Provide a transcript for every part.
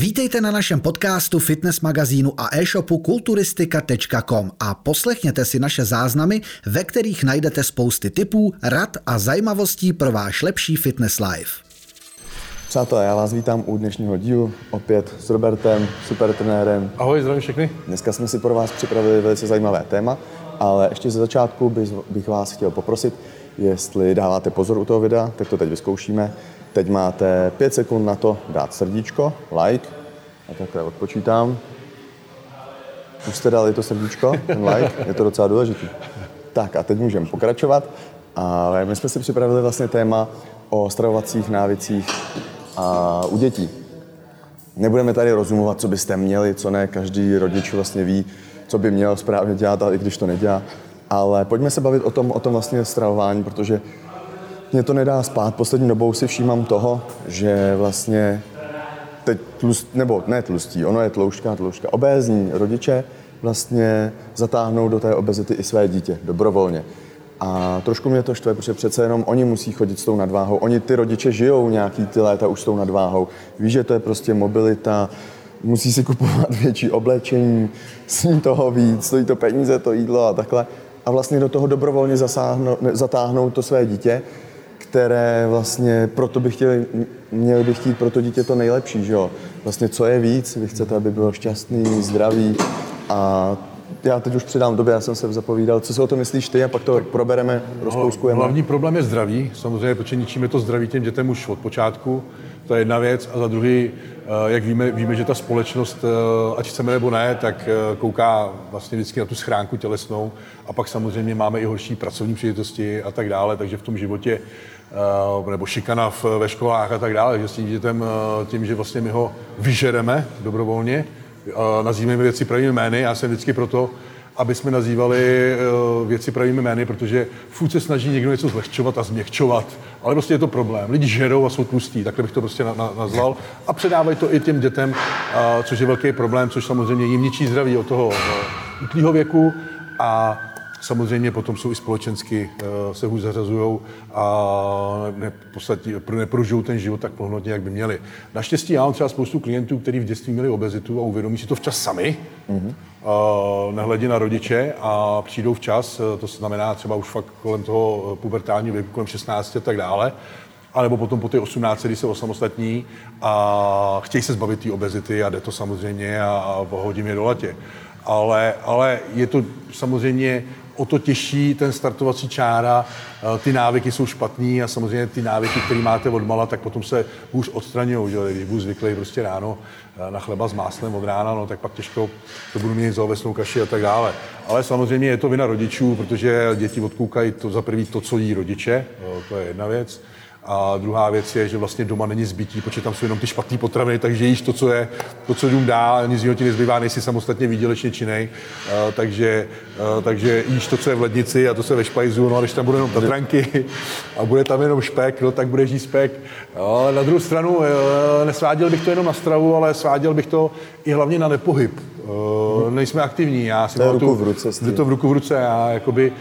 Vítejte na našem podcastu, fitness magazínu a e-shopu kulturistika.com a poslechněte si naše záznamy, ve kterých najdete spousty tipů, rad a zajímavostí pro váš lepší fitness life. Přátelé, já vás vítám u dnešního dílu, opět s Robertem, super trenérem. Ahoj, zdravím všechny. Dneska jsme si pro vás připravili velice zajímavé téma, ale ještě ze začátku bych vás chtěl poprosit, jestli dáváte pozor u toho videa, tak to teď vyzkoušíme. Teď máte 5 sekund na to dát srdíčko, like, a takhle odpočítám. Už jste dali to srdíčko, ten like, je to docela důležitý. Tak a teď můžeme pokračovat. A my jsme si připravili vlastně téma o stravovacích návicích a u dětí. Nebudeme tady rozumovat, co byste měli, co ne. Každý rodič vlastně ví, co by měl správně dělat, i když to nedělá. Ale pojďme se bavit o tom, o tom vlastně stravování, protože mě to nedá spát. Poslední dobou si všímám toho, že vlastně teď tlust, nebo ne tlustí, ono je tloušťka, tloušťka. Obézní rodiče vlastně zatáhnou do té obezity i své dítě dobrovolně. A trošku mě to štve, protože přece jenom oni musí chodit s tou nadváhou. Oni ty rodiče žijou nějaký ty léta už s tou nadváhou. Ví, že to je prostě mobilita, musí si kupovat větší oblečení, sní toho víc, stojí to peníze, to jídlo a takhle. A vlastně do toho dobrovolně zasáhnou, zatáhnou to své dítě které vlastně proto by chtěli, měli by chtít pro to dítě to nejlepší, že jo. Vlastně co je víc, vy chcete, aby byl šťastný, zdravý a já teď už předám době, já jsem se zapovídal. Co si o to myslíš ty a pak to probereme, rozpouskujeme? Hlavní problém je zdraví, samozřejmě, protože ničíme to zdraví těm dětem už od počátku. To je jedna věc. A za druhý, eh, jak víme, víme, že ta společnost, eh, ať chceme nebo ne, tak eh, kouká vlastně vždycky na tu schránku tělesnou a pak samozřejmě máme i horší pracovní příležitosti a tak dále, takže v tom životě nebo šikana v, ve školách a tak dále, že s tím dítětem tím, že vlastně my ho vyžereme dobrovolně, nazýváme věci pravými jmény, já jsem vždycky proto, aby jsme nazývali věci pravými jmény, protože furt se snaží někdo něco zlehčovat a změkčovat ale prostě je to problém. Lidi žerou a jsou tlustí, takhle bych to prostě na, na, nazval. A předávají to i těm dětem, což je velký problém, což samozřejmě jim ničí zdraví od toho útlýho věku. A samozřejmě potom jsou i společensky, se hůř zařazují a ne, neprožijou ten život tak plnohodnotně, jak by měli. Naštěstí já mám třeba spoustu klientů, kteří v dětství měli obezitu a uvědomí si to včas sami, mm-hmm. nehledě na rodiče a přijdou včas, to znamená třeba už fakt kolem toho pubertálního věku, kolem 16 a tak dále, a nebo potom po té 18, kdy se osamostatní a chtějí se zbavit té obezity a jde to samozřejmě a, a hodím je do latě. Ale, ale je to samozřejmě o to těžší ten startovací čára, eh, ty návyky jsou špatný a samozřejmě ty návyky, které máte od mala, tak potom se hůř odstraňují, že když budu zvyklý prostě ráno eh, na chleba s máslem od rána, no, tak pak těžko to budu mít za ovesnou kaši a tak dále. Ale samozřejmě je to vina rodičů, protože děti odkoukají to za prvý to, co jí rodiče, eh, to je jedna věc. A druhá věc je, že vlastně doma není zbytí, protože tam jsou jenom ty špatné potraviny, takže jíš to, co je, to, co dům dá, nic jiného ti nezbývá, nejsi samostatně výdělečně činej, uh, takže, uh, takže jíš to, co je v lednici a to se ve špajzu, no a když tam bude jenom tatranky a bude tam jenom špek, no tak budeš jíst spek. Uh, na druhou stranu uh, nesváděl bych to jenom na stravu, ale sváděl bych to i hlavně na nepohyb. Uh, nejsme aktivní, já si to ruku v ruce. To v ruku v ruce, já jakoby,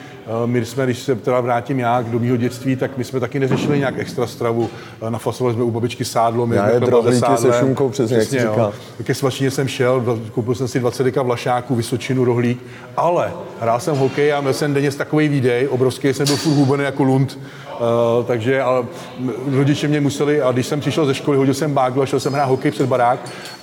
my jsme, když se teda vrátím já do mého dětství, tak my jsme taky neřešili nějak extra stravu, uh, nafasovali jsme u babičky sádlo, my já je drohlíky se šunkou, přesně, přesně jak. Ke svačině jsem šel, koupil jsem si 20 deka vlašáků, Vysočinu, rohlík, ale hrál jsem hokej a měl jsem denně takový výdej, obrovský, jsem byl furt hubený jako lund, Uh, takže ale rodiče mě museli, a když jsem přišel ze školy, hodil jsem báglu a šel jsem hrát hokej před barák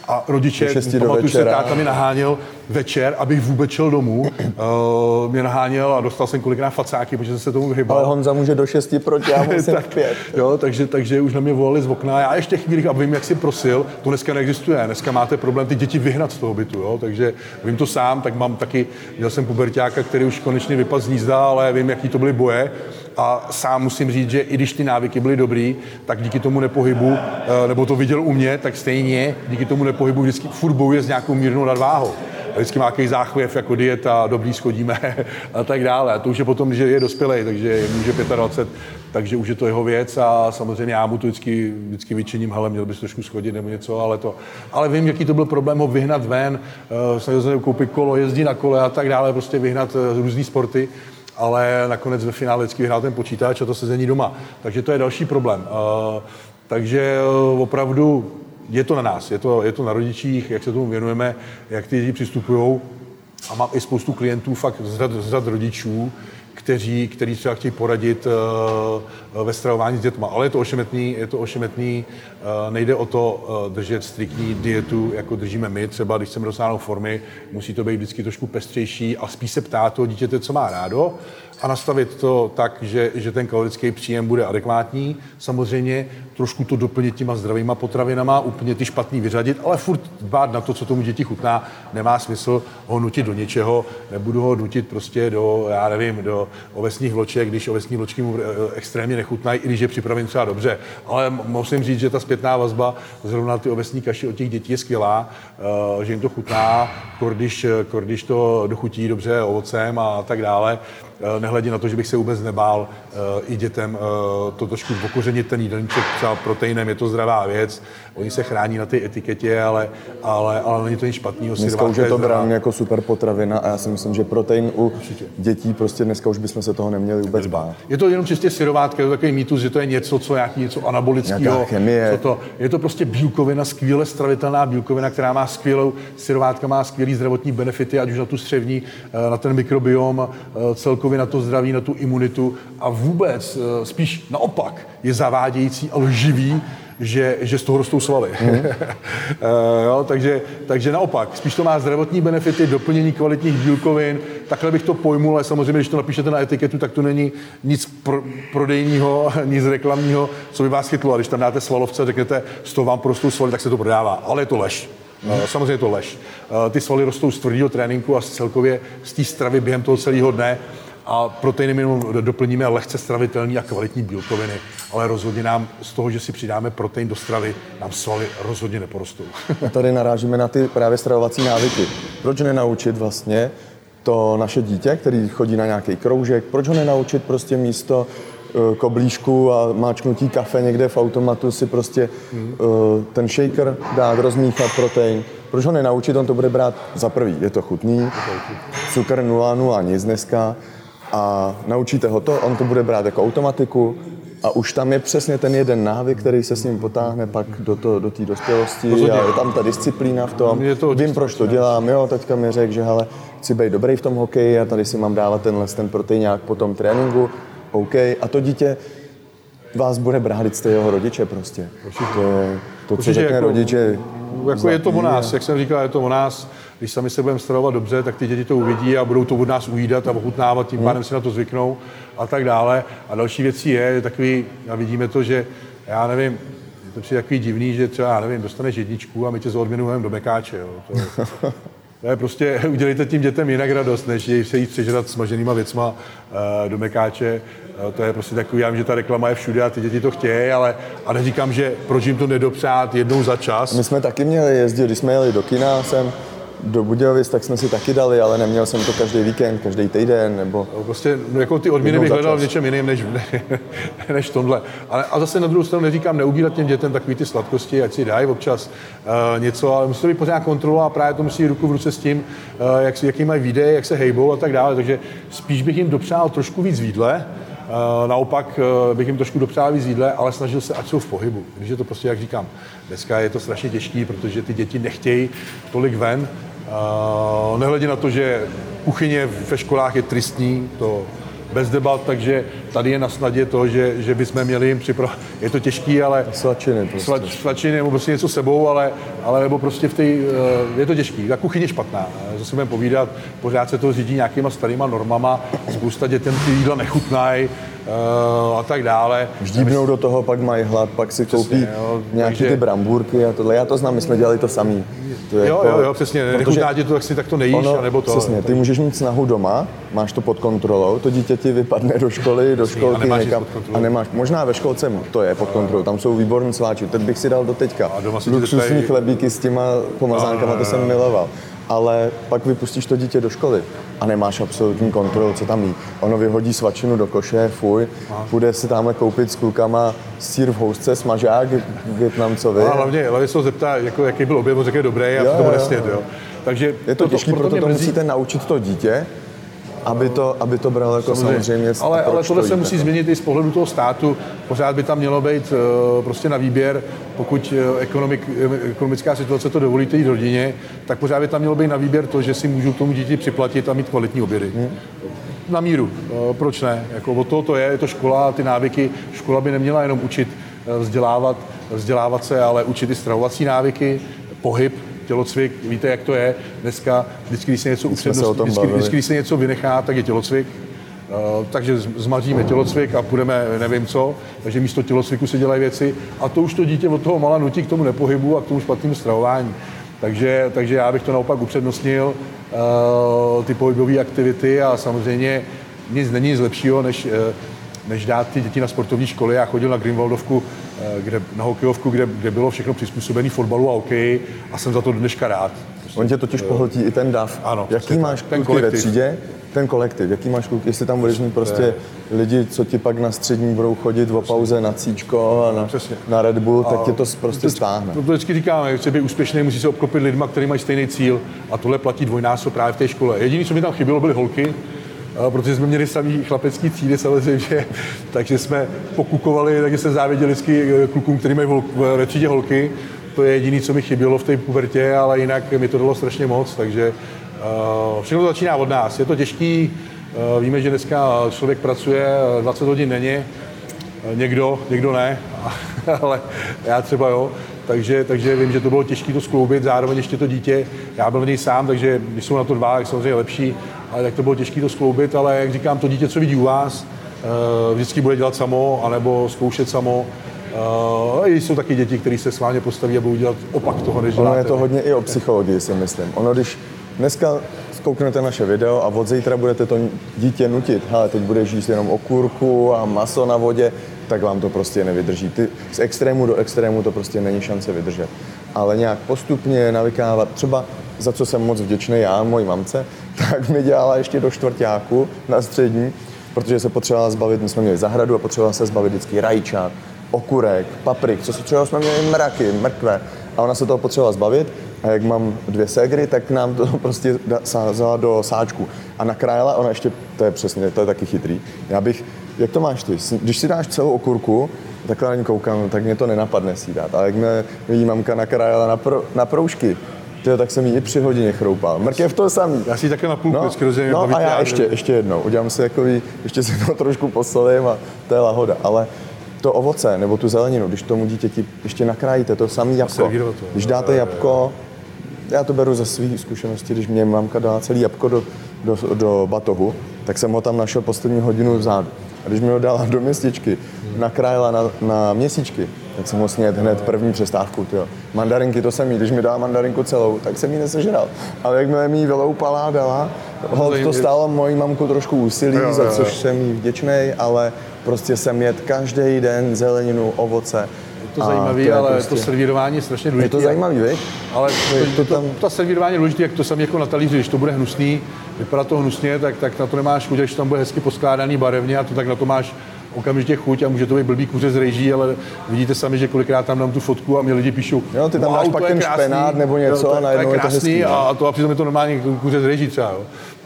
a rodiče, pamatuju se, táta mi naháněl večer, abych vůbec šel domů. Uh, mě naháněl a dostal jsem kolikrát facáky, protože jsem se tomu vyhybal. Ale Honza může do šesti proti, já musím tak, pět. Jo, takže, takže už na mě volali z okna. Já ještě chvíli, a vím, jak si prosil, to dneska neexistuje. Dneska máte problém ty děti vyhnat z toho bytu, jo? takže vím to sám, tak mám taky, měl jsem pubertáka, který už konečně vypadl z nízda, ale vím, jaký to byly boje a sám musím říct, že i když ty návyky byly dobrý, tak díky tomu nepohybu, eh, nebo to viděl u mě, tak stejně díky tomu nepohybu vždycky furt bojuje s nějakou mírnou nadváhou. Vždycky má nějaký záchvěv jako dieta, dobrý schodíme a tak dále. A to už je potom, že je dospělý, takže může 25, takže už je to jeho věc a samozřejmě já mu to vždycky, vždycky vyčiním, ale měl bys trošku schodit nebo něco, ale to. Ale vím, jaký to byl problém ho vyhnat ven, snažil jsem koupit kolo, jezdí na kole a tak dále, prostě vyhnat uh, různé sporty ale nakonec ve finále vždycky vyhrál ten počítač a to sezení doma. Takže to je další problém. Uh, takže uh, opravdu je to na nás, je to, je to na rodičích, jak se tomu věnujeme, jak ty děti přistupují. A mám i spoustu klientů fakt z řad, z řad rodičů, kteří, kteří třeba chtějí poradit uh, ve stravování s dětma. Ale je to ošemetný, je to ošemetný. Uh, nejde o to držet striktní dietu, jako držíme my. Třeba když chceme dosáhnout formy, musí to být vždycky trošku pestřejší a spíš se ptát toho dítěte, co má rádo a nastavit to tak, že, že ten kalorický příjem bude adekvátní. Samozřejmě trošku to doplnit těma zdravýma potravinama, úplně ty špatný vyřadit, ale furt dbát na to, co tomu děti chutná. Nemá smysl ho nutit do něčeho, nebudu ho nutit prostě do, já nevím, do ovesních vloček, když ovesní vločky mu eh, extrémně nechutnají, i když je připraven třeba dobře. Ale musím říct, že ta zpětná vazba zrovna ty ovesní kaši od těch dětí je skvělá, eh, že jim to chutná, když, když to dochutí dobře ovocem a tak dále. Eh, nehledě na to, že bych se vůbec nebál eh, i dětem eh, to trošku pokořenit ten jídelníček třeba proteinem, je to zdravá věc, oni se chrání na té etiketě, ale, ale, ale není to nic špatného. Dneska už je to brán jako super potravina a já si myslím, že protein u Určitě. dětí prostě dneska už bychom se toho neměli vůbec bát. Je to jenom čistě syrovátka, je to takový mýtus, že to je něco, co nějaký něco anabolického. Co to, je to prostě bílkovina, skvěle stravitelná bílkovina, která má skvělou, syrovátka má skvělý zdravotní benefity, ať už na tu střevní, na ten mikrobiom, celkově celkově na to zdraví, na tu imunitu a vůbec eh, spíš naopak je zavádějící a lživý, že, že z toho rostou svaly. Mm. jo, takže, takže naopak, spíš to má zdravotní benefity, doplnění kvalitních bílkovin, takhle bych to pojmul, ale samozřejmě, když to napíšete na etiketu, tak to není nic pro, prodejního, nic reklamního, co by vás chytlo. A když tam dáte svalovce a řeknete, z toho vám porostou svaly, tak se to prodává. Ale je to lež. Mm. Samozřejmě je to lež. Ty svaly rostou z tvrdého tréninku a celkově z té stravy během toho celého dne a proteiny jenom doplníme lehce stravitelný a kvalitní bílkoviny, ale rozhodně nám z toho, že si přidáme protein do stravy, nám svaly rozhodně neporostou. A tady narážíme na ty právě stravovací návyky. Proč nenaučit vlastně to naše dítě, který chodí na nějaký kroužek, proč ho nenaučit prostě místo eh, koblížku a máčknutí kafe někde v automatu si prostě mm. ten shaker dát, rozmíchat protein. Proč ho nenaučit, on to bude brát za prvý. Je to chutný, cukr 0,0 nic dneska a naučíte ho to, on to bude brát jako automatiku a už tam je přesně ten jeden návyk, který se s ním potáhne pak do, to, do té dospělosti Rozhodně. a je tam ta disciplína v tom. Je to Vím, proč to dělám, jo, teďka mi řekl, že hele, chci být dobrý v tom hokeji a tady si mám dávat tenhle ten protein nějak po tom tréninku, OK. A to dítě vás bude brát jste jeho rodiče prostě. Určitě. To je to, co řekne jako, rodiče. Jako je to o nás, jak jsem říkal, je to o nás když sami se budeme stravovat dobře, tak ty děti to uvidí a budou to od nás ujídat a ochutnávat, tím pádem si na to zvyknou a tak dále. A další věcí je, je takový, a vidíme to, že já nevím, je to přijde takový divný, že třeba, já nevím, dostaneš jedničku a my tě za odměnu do mekáče. Jo. To, to je prostě, udělejte tím dětem jinak radost, než se jít přežrat smaženýma věcma uh, do mekáče. To je prostě takový, já vím, že ta reklama je všude a ty děti to chtějí, ale a neříkám, že proč jim to nedopřát jednou za čas. My jsme taky měli jezdit, když jsme jeli do kina, jsem do Budějovic, tak jsme si taky dali, ale neměl jsem to každý víkend, každý týden, nebo... No, prostě no, jako ty odměny bych hledal v něčem jiném než, ne, než tomhle. Ale, a zase na druhou stranu neříkám neubírat těm dětem takové ty sladkosti, ať si dají občas uh, něco, ale musí to být pořád kontrola a právě to musí ruku v ruce s tím, uh, jak, jaký mají výdej, jak se hejbou a tak dále. Takže spíš bych jim dopřál trošku víc výdle, naopak uh, bych jim trošku dopřál víc jídle, ale snažil se, ať jsou v pohybu. Když je to prostě, jak říkám, dneska je to strašně těžké, protože ty děti nechtějí tolik ven, Uh, nehledě na to, že kuchyně ve školách je tristní, to bez debat, takže tady je na snadě to, že, že bychom měli jim připravit. Je to těžký, ale... Svačiny prostě. Sla, svačiny, nebo prostě něco sebou, ale, ale nebo prostě v té... Uh, je to těžký. Ta kuchyně špatná. Zase budeme povídat, pořád se to řídí nějakýma starýma normama, spousta dětem ty jídla nechutnají, a tak dále. Vždíbnou do toho, pak mají hlad, pak si Přesně, koupí jo, nějaké takže... ty brambůrky a tohle. Já to znám, my jsme dělali to samý. To je jo, jako, jo, jo, přesně, nechutná ti to, tak si tak to nejíš, ono, nebo to. Přesně, ty můžeš mít snahu doma, máš to pod kontrolou, to dítě ti vypadne do školy, do školky a někam a nemáš. Možná ve školce to je pod kontrolou, tam jsou výborní sváči, teď bych si dal do teďka. Luxusní chlebíky s těma pomazánkama, to jsem miloval ale pak vypustíš to dítě do školy a nemáš absolutní kontrolu, co tam jí. Ono vyhodí svačinu do koše, fuj, půjde si tamhle koupit s klukama sír v housce, smažák větnamcovi. A hlavně, hlavně se ho zeptá, jako, jaký byl oběd, řekl, je dobrý a jo, to bude snět, jo. Takže je to, to těžké, proto to mrzí... musíte naučit to dítě, aby to, aby to bral jako samozřejmě. samozřejmě ale, ale tohle se musí změnit i z pohledu toho státu. Pořád by tam mělo být uh, prostě na výběr, pokud uh, ekonomik, ekonomická situace to dovolí té rodině, tak pořád by tam mělo být na výběr to, že si můžu tomu dítě připlatit a mít kvalitní obědy. Hmm. Na míru. Uh, proč ne? Jako od toho to je, je to škola a ty návyky. Škola by neměla jenom učit vzdělávat, vzdělávat se, ale učit i stravovací návyky, pohyb, tělocvik, víte, jak to je. Dneska, vždycky, když se něco upřednostní, vždycky, vždycky, když se něco vynechá, tak je tělocvik. Uh, takže zmaříme tělocvik a půjdeme nevím co, takže místo tělocviku se dělají věci a to už to dítě od toho mala nutí k tomu nepohybu a k tomu špatnému stravování. Takže, takže já bych to naopak upřednostnil, uh, ty pohybové aktivity a samozřejmě nic není nic lepšího, než, uh, než dát ty děti na sportovní školy. Já chodil na Greenwaldovku Eh, kde, na hokejovku, kde, kde bylo všechno přizpůsobené fotbalu a hokeji a jsem za to dneška rád. Prostě, On tě totiž uh, pohltí i ten dav. Ano. Jaký máš ten kolektiv. ve třídě? Ten kolektiv. Jaký máš kluky? Jestli tam budeš mít prostě lidi, co ti pak na střední budou chodit o pauze na Cíčko a na, na Red Bull, tak tě to prostě stáhne. To vždycky říkáme, chci být úspěšný, musí se obklopit lidma, kteří mají stejný cíl a tohle platí dvojnásob právě v té škole. Jediné, co mi tam chybělo, byly holky, protože jsme měli samý chlapecký třídy samozřejmě, takže jsme pokukovali, takže se závěděli vždycky eh, klukům, kteří mají ve třídě holky. To je jediné, co mi chybělo v té pubertě, ale jinak mi to dalo strašně moc, takže uh, všechno to začíná od nás. Je to těžký, víme, že dneska člověk pracuje 20 hodin denně, někdo, někdo ne, ale já třeba jo, takže, takže vím, že to bylo těžké to skloubit, zároveň ještě to dítě, já byl v něj sám, takže když jsou na to dva, tak samozřejmě lepší, ale tak to bylo těžké to skloubit, ale jak říkám, to dítě, co vidí u vás, eh, vždycky bude dělat samo, anebo zkoušet samo. Uh, jsou taky děti, které se s vámi postaví a budou dělat opak toho, než Ono je to hodně i o psychologii, si myslím. Ono, když dneska zkouknete naše video a od zítra budete to dítě nutit, hele, teď bude jíst jenom okurku a maso na vodě, tak vám to prostě nevydrží. Ty, z extrému do extrému to prostě není šance vydržet. Ale nějak postupně navykávat, třeba za co jsem moc vděčný já, mojí mamce, tak mi dělala ještě do čtvrtáku na střední, protože se potřebovala zbavit, my jsme měli zahradu a potřebovala se zbavit vždycky rajčat, okurek, paprik, co se třeba jsme měli mraky, mrkve. A ona se toho potřebovala zbavit a jak mám dvě segry, tak nám to prostě sázela do sáčku. A nakrájela, ona ještě, to je přesně, to je taky chytrý. Já bych, jak to máš ty? Když si dáš celou okurku, takhle na ní koukám, tak mě to nenapadne si dát. Ale jak mě jí mamka nakrájela na, pro, na proužky, Tyjo, tak jsem jí i při hodině chroupal. Mrkev to samý. Já si také na půlku no, vždycky No a já ještě, ještě jednou. Udělám si takový, ještě si to trošku posolím a to je lahoda. Ale to ovoce nebo tu zeleninu, když tomu dítěti ještě nakrájíte, to samý jabko. Když dáte jabko, já to beru ze svých zkušeností, když mě mamka dala celý jabko do, do, do batohu, tak jsem ho tam našel poslední hodinu vzadu. A když mi ho dala do městičky, nakrájela na, na měsíčky, tak jsem ho snět hned první přestávku. Tyjo. Mandarinky to jsem jí, když mi dala mandarinku celou, tak jsem ji nesežral. Ale jak mi ji vyloupala, dala, to stálo mojí mamku trošku úsilí, za což jsem jí vděčný, ale prostě jsem jet každý den zeleninu, ovoce, to zajímavé, to ale prostě... to servírování je strašně důležité. Je to zajímavý, víš? Ale to, to, to, to, servírování je důležité, jak to jsem jako na talíři, když to bude hnusný, vypadá to hnusně, tak, tak na to nemáš chuť, když tam bude hezky poskládaný barevně a to tak na to máš okamžitě chuť a může to být blbý kuře z rejží, ale vidíte sami, že kolikrát tam dám tu fotku a mě lidi píšou, jo, ty tam wow, dáš pak ten krásný, špenát nebo něco to, a najednou je krásný je to hezký, a, to, a přitom je to normálně kuře z rejží třeba. Jo.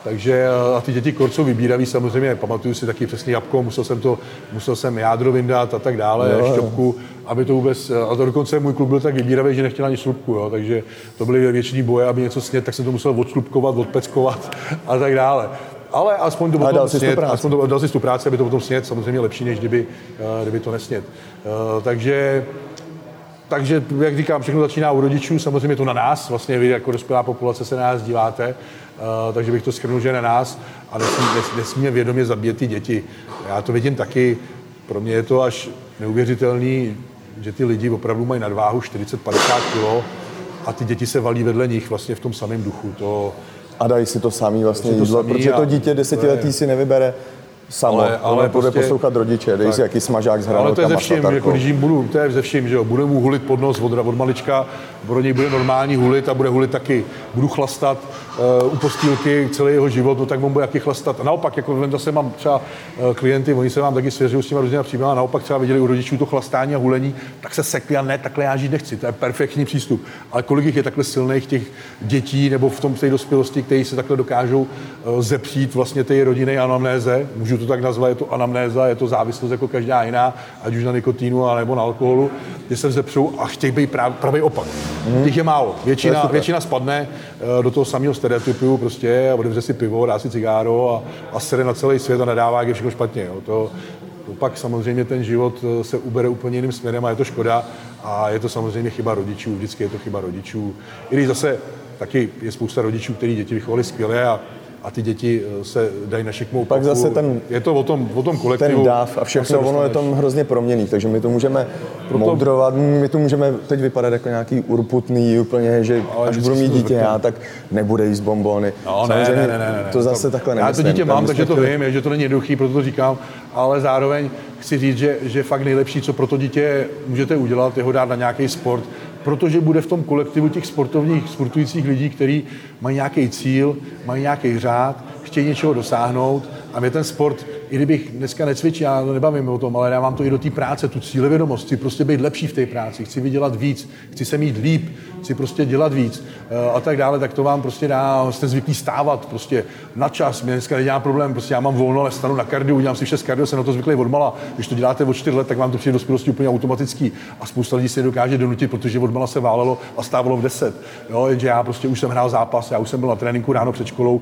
Takže a ty děti korcou vybíraví samozřejmě, pamatuju si taky přesně jabko, musel jsem to, musel jsem jádro vyndat a tak dále, jo, šťopku, aby to vůbec, a to dokonce můj klub byl tak vybíravý, že nechtěl ani slupku, jo, takže to byly větší boje, aby něco snět, tak jsem to musel odslupkovat, odpeckovat a tak dále. Ale aspoň to potom dal snět, aspoň to, dal si tu práci, aby to potom snět, samozřejmě lepší, než kdyby, uh, kdyby to nesnět. Uh, takže takže, jak říkám, všechno začíná u rodičů, samozřejmě to na nás, vlastně vy jako dospělá populace se na nás díváte, uh, takže bych to schrnul, že na nás a nesmí, nes, nesmíme vědomě zabíjet ty děti. Já to vidím taky, pro mě je to až neuvěřitelný, že ty lidi opravdu mají nadváhu 40-50 kg a ty děti se valí vedle nich vlastně v tom samém duchu. To, a dají si to samý vlastně jídlo, protože to dítě desetiletý si nevybere samo, ale, ale bude prostě, poslouchat rodiče, dej tak, si jaký smažák s Ale to je ze vším, jako když jim budu, to je ze vším, že jo, budu mu hulit pod nos od, od malička, pro něj bude normální hulit a bude hulit taky. Budu chlastat uh, u postýlky celý jeho život, no tak on bude jaký chlastat. A naopak, jako zase mám třeba uh, klienty, oni se vám taky svěřují s těma různými příběhy, a naopak třeba viděli u rodičů to chlastání a hulení, tak se sekli a ne, takhle já žít nechci. To je perfektní přístup. Ale kolik jich je takhle silných těch dětí nebo v tom té dospělosti, kteří se takhle dokážou uh, zepřít vlastně té rodiny anamnéze, můžu to tak nazvat, je to anamnéza, je to závislost jako každá jiná, ať už na nikotínu nebo na alkoholu, že se vzepřou a chtějí být pravý opak. Mm. Těch je málo. Většina, většina spadne uh, do toho samého stereotypu prostě a odevře si pivo, dá si cigáro a, a sere na celý svět a nadává, jak je všechno špatně. Jo. To, to pak samozřejmě ten život eh, se ubere úplně jiným směrem a je to škoda a je to samozřejmě chyba rodičů, vždycky je to chyba rodičů. I když zase taky je spousta rodičů, kteří děti vychovali skvěle a a ty děti eh, se dají na šikmou Pak zase ten, je to o tom, o tom kolektivu. Ten dáv a všechno, ono je tom hrozně proměný, takže my to můžeme Proto... moudrovat, my to můžeme teď vypadat jako nějaký urputný úplně, že Ale až budu mít dítě já, tak nebude jíst bombony. No, ne, ne, ne, ne, ne, to zase to, takhle nemyslím. Já to dítě mám, takže to vím, že to není jednoduchý, proto to říkám, ale zároveň chci říct, že, že fakt nejlepší, co pro to dítě můžete udělat, je ho dát na nějaký sport, protože bude v tom kolektivu těch sportovních, sportujících lidí, kteří mají nějaký cíl, mají nějaký řád, chtějí něčeho dosáhnout a mě ten sport, i kdybych dneska necvičil, já nebavím o tom, ale dávám to i do té práce, tu cílevědomost, chci prostě být lepší v té práci, chci vydělat víc, chci se mít líp, chci prostě dělat víc eh, a tak dále, tak to vám prostě dá, jste zvyklí stávat prostě na čas, mě dneska nedělá problém, prostě já mám volno, ale stanu na kardiu, udělám si 6 kardio, jsem na to zvyklý odmala. Když to děláte od 4 let, tak vám to přijde dospělosti úplně automatický a spousta lidí se dokáže donutit, protože odmala se válelo a stávalo v 10. Jo, jenže já prostě už jsem hrál zápas, já už jsem byl na tréninku ráno před školou,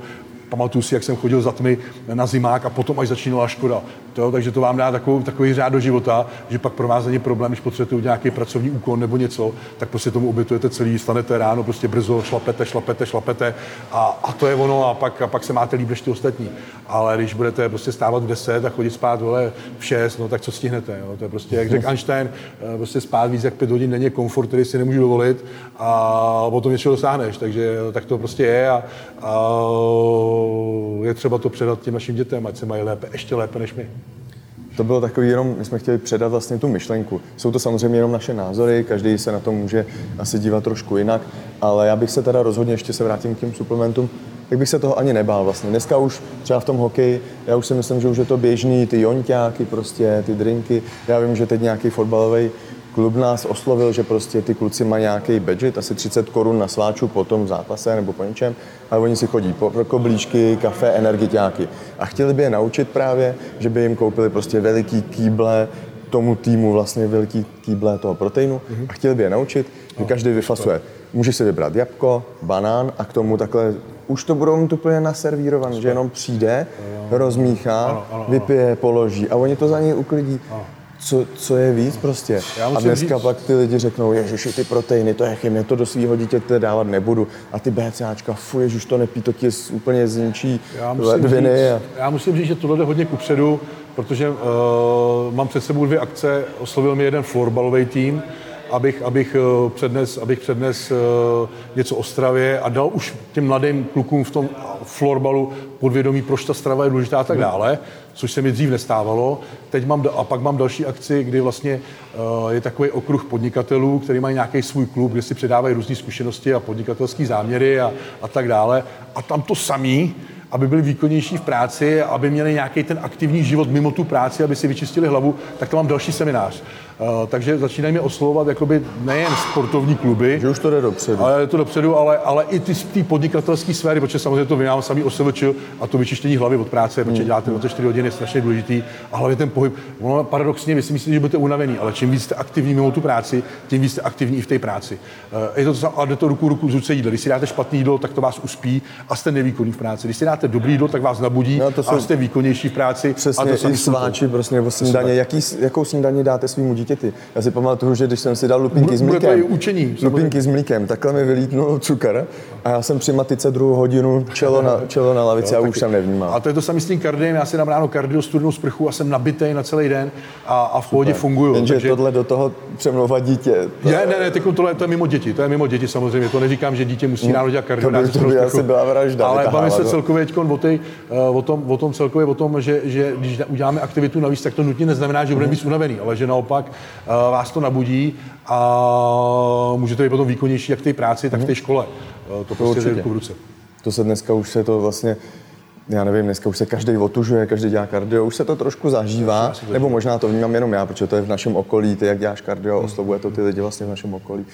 Pamatuju si, jak jsem chodil za tmy na zimák a potom až začínala škoda. To, takže to vám dá takovou, takový řád do života, že pak pro vás není problém, když potřebujete udělat nějaký pracovní úkon nebo něco, tak prostě tomu obětujete celý, stanete ráno prostě brzo, šlapete, šlapete, šlapete a, a to je ono a pak, a pak se máte líp než ty ostatní. Ale když budete prostě stávat v 10 a chodit spát vole, v 6, no tak co stihnete? Jo? To je prostě, jak řekl Einstein, eh, prostě spát víc jak 5 hodin není komfort, který si nemůžu dovolit a potom něčeho dosáhneš. Takže tak to prostě je a, a je třeba to předat těm našim dětem, ať se mají lépe, ještě lépe než my. To bylo takový jenom, my jsme chtěli předat vlastně tu myšlenku. Jsou to samozřejmě jenom naše názory, každý se na to může asi dívat trošku jinak, ale já bych se teda rozhodně, ještě se vrátím k těm suplementům, tak bych se toho ani nebál vlastně. Dneska už třeba v tom hokeji, já už si myslím, že už je to běžný, ty jonťáky prostě, ty drinky. Já vím, že teď nějaký fotbalový klub nás oslovil, že prostě ty kluci mají nějaký budget, asi 30 korun na sváču po tom zápase nebo po něčem, ale oni si chodí po koblíčky, kafe, energiťáky. A chtěli by je naučit právě, že by jim koupili prostě veliký kýble, tomu týmu vlastně veliký kýble toho proteinu. A chtěli by je naučit, že každý vyfasuje. Může si vybrat jabko, banán a k tomu takhle už to budou mít úplně naservírované, že jenom přijde, rozmíchá, vypije, položí a oni to za něj uklidí co, co je víc prostě. A dneska říct... pak ty lidi řeknou, ježiši, ty proteiny, to je chemie, to do svého dítěte dávat nebudu. A ty BCAčka, fuj, ježiš, to nepí, to ti úplně zničí já ledviny. Říct, a... Já musím říct, že tohle jde hodně kupředu, protože uh, mám před sebou dvě akce, oslovil mi jeden florbalový tým, abych, abych eh, přednes, abych přednes uh, něco o stravě a dal už těm mladým klukům v tom florbalu podvědomí, proč ta strava je důležitá a tak dále což se mi dřív nestávalo. Teď mám, a pak mám další akci, kdy vlastně uh, je takový okruh podnikatelů, který mají nějaký svůj klub, kde si předávají různé zkušenosti a podnikatelské záměry a, a tak dále. A tam to samý, aby byli výkonnější v práci, aby měli nějaký ten aktivní život mimo tu práci, aby si vyčistili hlavu, tak to mám další seminář. Uh, takže začínají mě oslovovat jakoby nejen sportovní kluby. Že už to jde dopředu. Ale to dopředu, ale, ale i ty, ty podnikatelské sféry, protože samozřejmě to vynám sami OSVČ a to vyčištění hlavy od práce, protože hmm. děláte 24 hodin, je strašně důležitý. A hlavně ten pohyb. Ono paradoxně, vy si myslíte, že budete unavený, ale čím víc jste aktivní mimo tu práci, tím víc jste aktivní i v té práci. Uh, je to, ale jde to ruku ruku z jídlo. Když si dáte špatný jídlo, tak to vás uspí a jste nevýkonný v práci. Když si dáte dobrý jídlo, tak vás nabudí no, to jsou... a jste výkonnější v práci. Přesně, a to i sváči, prostě, nebo snídaně. Jaký, jakou snídaně dáte svým dítěti? Já si pamatuju, že když jsem si dal lupinky s mlíkem, učení, lupinky s mlíkem, takhle mi vylítnul cukr A já jsem při matice druhou hodinu čelo na, čelo na lavici jo, a už jsem nevnímal. A to je to samé s tím kardiem, já si dám ráno kardio, studenou sprchu a jsem nabitý na celý den a, a v pohodě funguju. Jenže takže... tohle do toho přemlouvat dítě. To... Je, ne, ne, teď tohle to je mimo děti, to je mimo děti samozřejmě, to neříkám, že dítě musí ráno dělat kardio. To by, to by asi byla vražda. Ale bavím se celkově teď o, tej, eh, o, tom, o tom celkově o tom, že, že když uděláme aktivitu navíc, tak to nutně neznamená, že budeme být unavený, ale že naopak uh, vás to nabudí a můžete být potom výkonnější jak v té práci, tak v té škole. Uh, to, to prostě v ruce. To se dneska už se to vlastně já nevím, dneska už se každý otužuje, každý dělá kardio, už se to trošku zažívá, nebo možná to vnímám jenom já, protože to je v našem okolí, ty jak děláš kardio, oslovuje to ty lidi vlastně v našem okolí.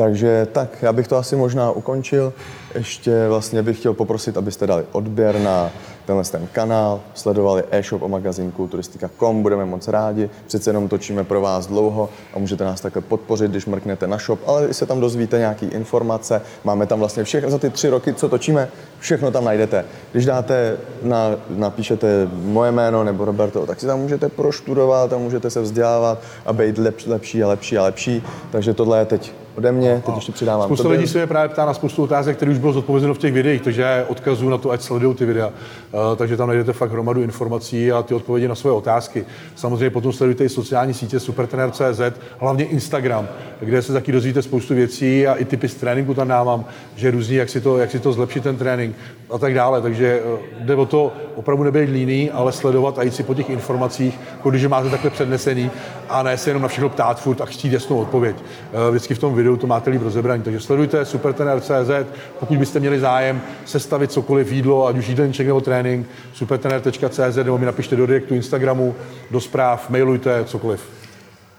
Takže tak, já bych to asi možná ukončil. Ještě vlastně bych chtěl poprosit, abyste dali odběr na tenhle ten kanál, sledovali e-shop o magazín kulturistika.com, budeme moc rádi. Přece jenom točíme pro vás dlouho a můžete nás takhle podpořit, když mrknete na shop, ale i se tam dozvíte nějaké informace. Máme tam vlastně všechno za ty tři roky, co točíme, všechno tam najdete. Když dáte, na, napíšete moje jméno nebo Roberto, tak si tam můžete proštudovat, tam můžete se vzdělávat a být lepší a lepší a lepší. Takže tohle je teď ode mě, teď ještě přidávám. Spousta lidí se mě právě ptá na spoustu otázek, které už bylo zodpovězeno v těch videích, takže odkazu na to, ať sledují ty videa. Uh, takže tam najdete fakt hromadu informací a ty odpovědi na své otázky. Samozřejmě potom sledujte i sociální sítě supertrener.cz, hlavně Instagram, kde se taky dozvíte spoustu věcí a i typy z tréninku tam dávám, že různí, jak si to, jak si to zlepšit ten trénink a tak dále. Takže uh, jde o to opravdu nebyt líný, ale sledovat a jít si po těch informacích, když máte takhle přednesený a ne se jenom na všechno ptát furt a chtít jasnou odpověď. Uh, vždycky v tom videu to máte líp rozebraní. Takže sledujte supertrener.cz, pokud byste měli zájem sestavit cokoliv jídlo, ať už jídelníček nebo trénink, supertrener.cz nebo mi napište do direktu Instagramu, do zpráv, mailujte, cokoliv.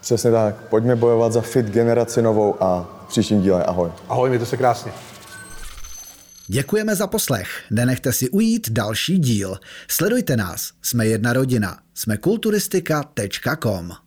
Přesně tak. Pojďme bojovat za fit generaci novou a v příštím díle ahoj. Ahoj, mějte se krásně. Děkujeme za poslech. Nenechte si ujít další díl. Sledujte nás. Jsme jedna rodina. Jsme kulturistika.com.